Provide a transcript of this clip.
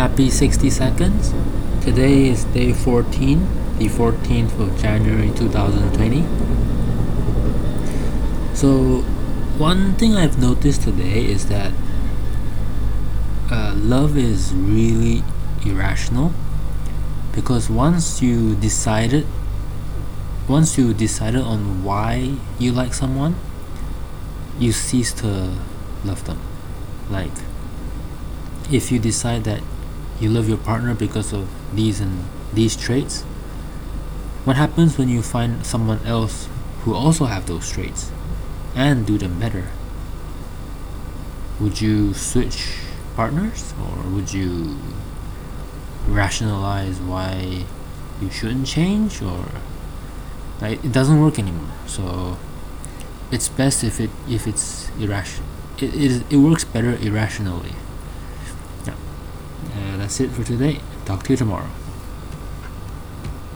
Happy 60 seconds. Today is day 14, the 14th of January 2020. So, one thing I've noticed today is that uh, love is really irrational because once you decided once you decided on why you like someone you cease to love them like if you decide that you love your partner because of these and these traits. What happens when you find someone else who also have those traits and do them better? Would you switch partners or would you rationalize why you shouldn't change or like, it doesn't work anymore? So it's best if it if it's irrational it, it, it works better irrationally that's it for today. Talk to you tomorrow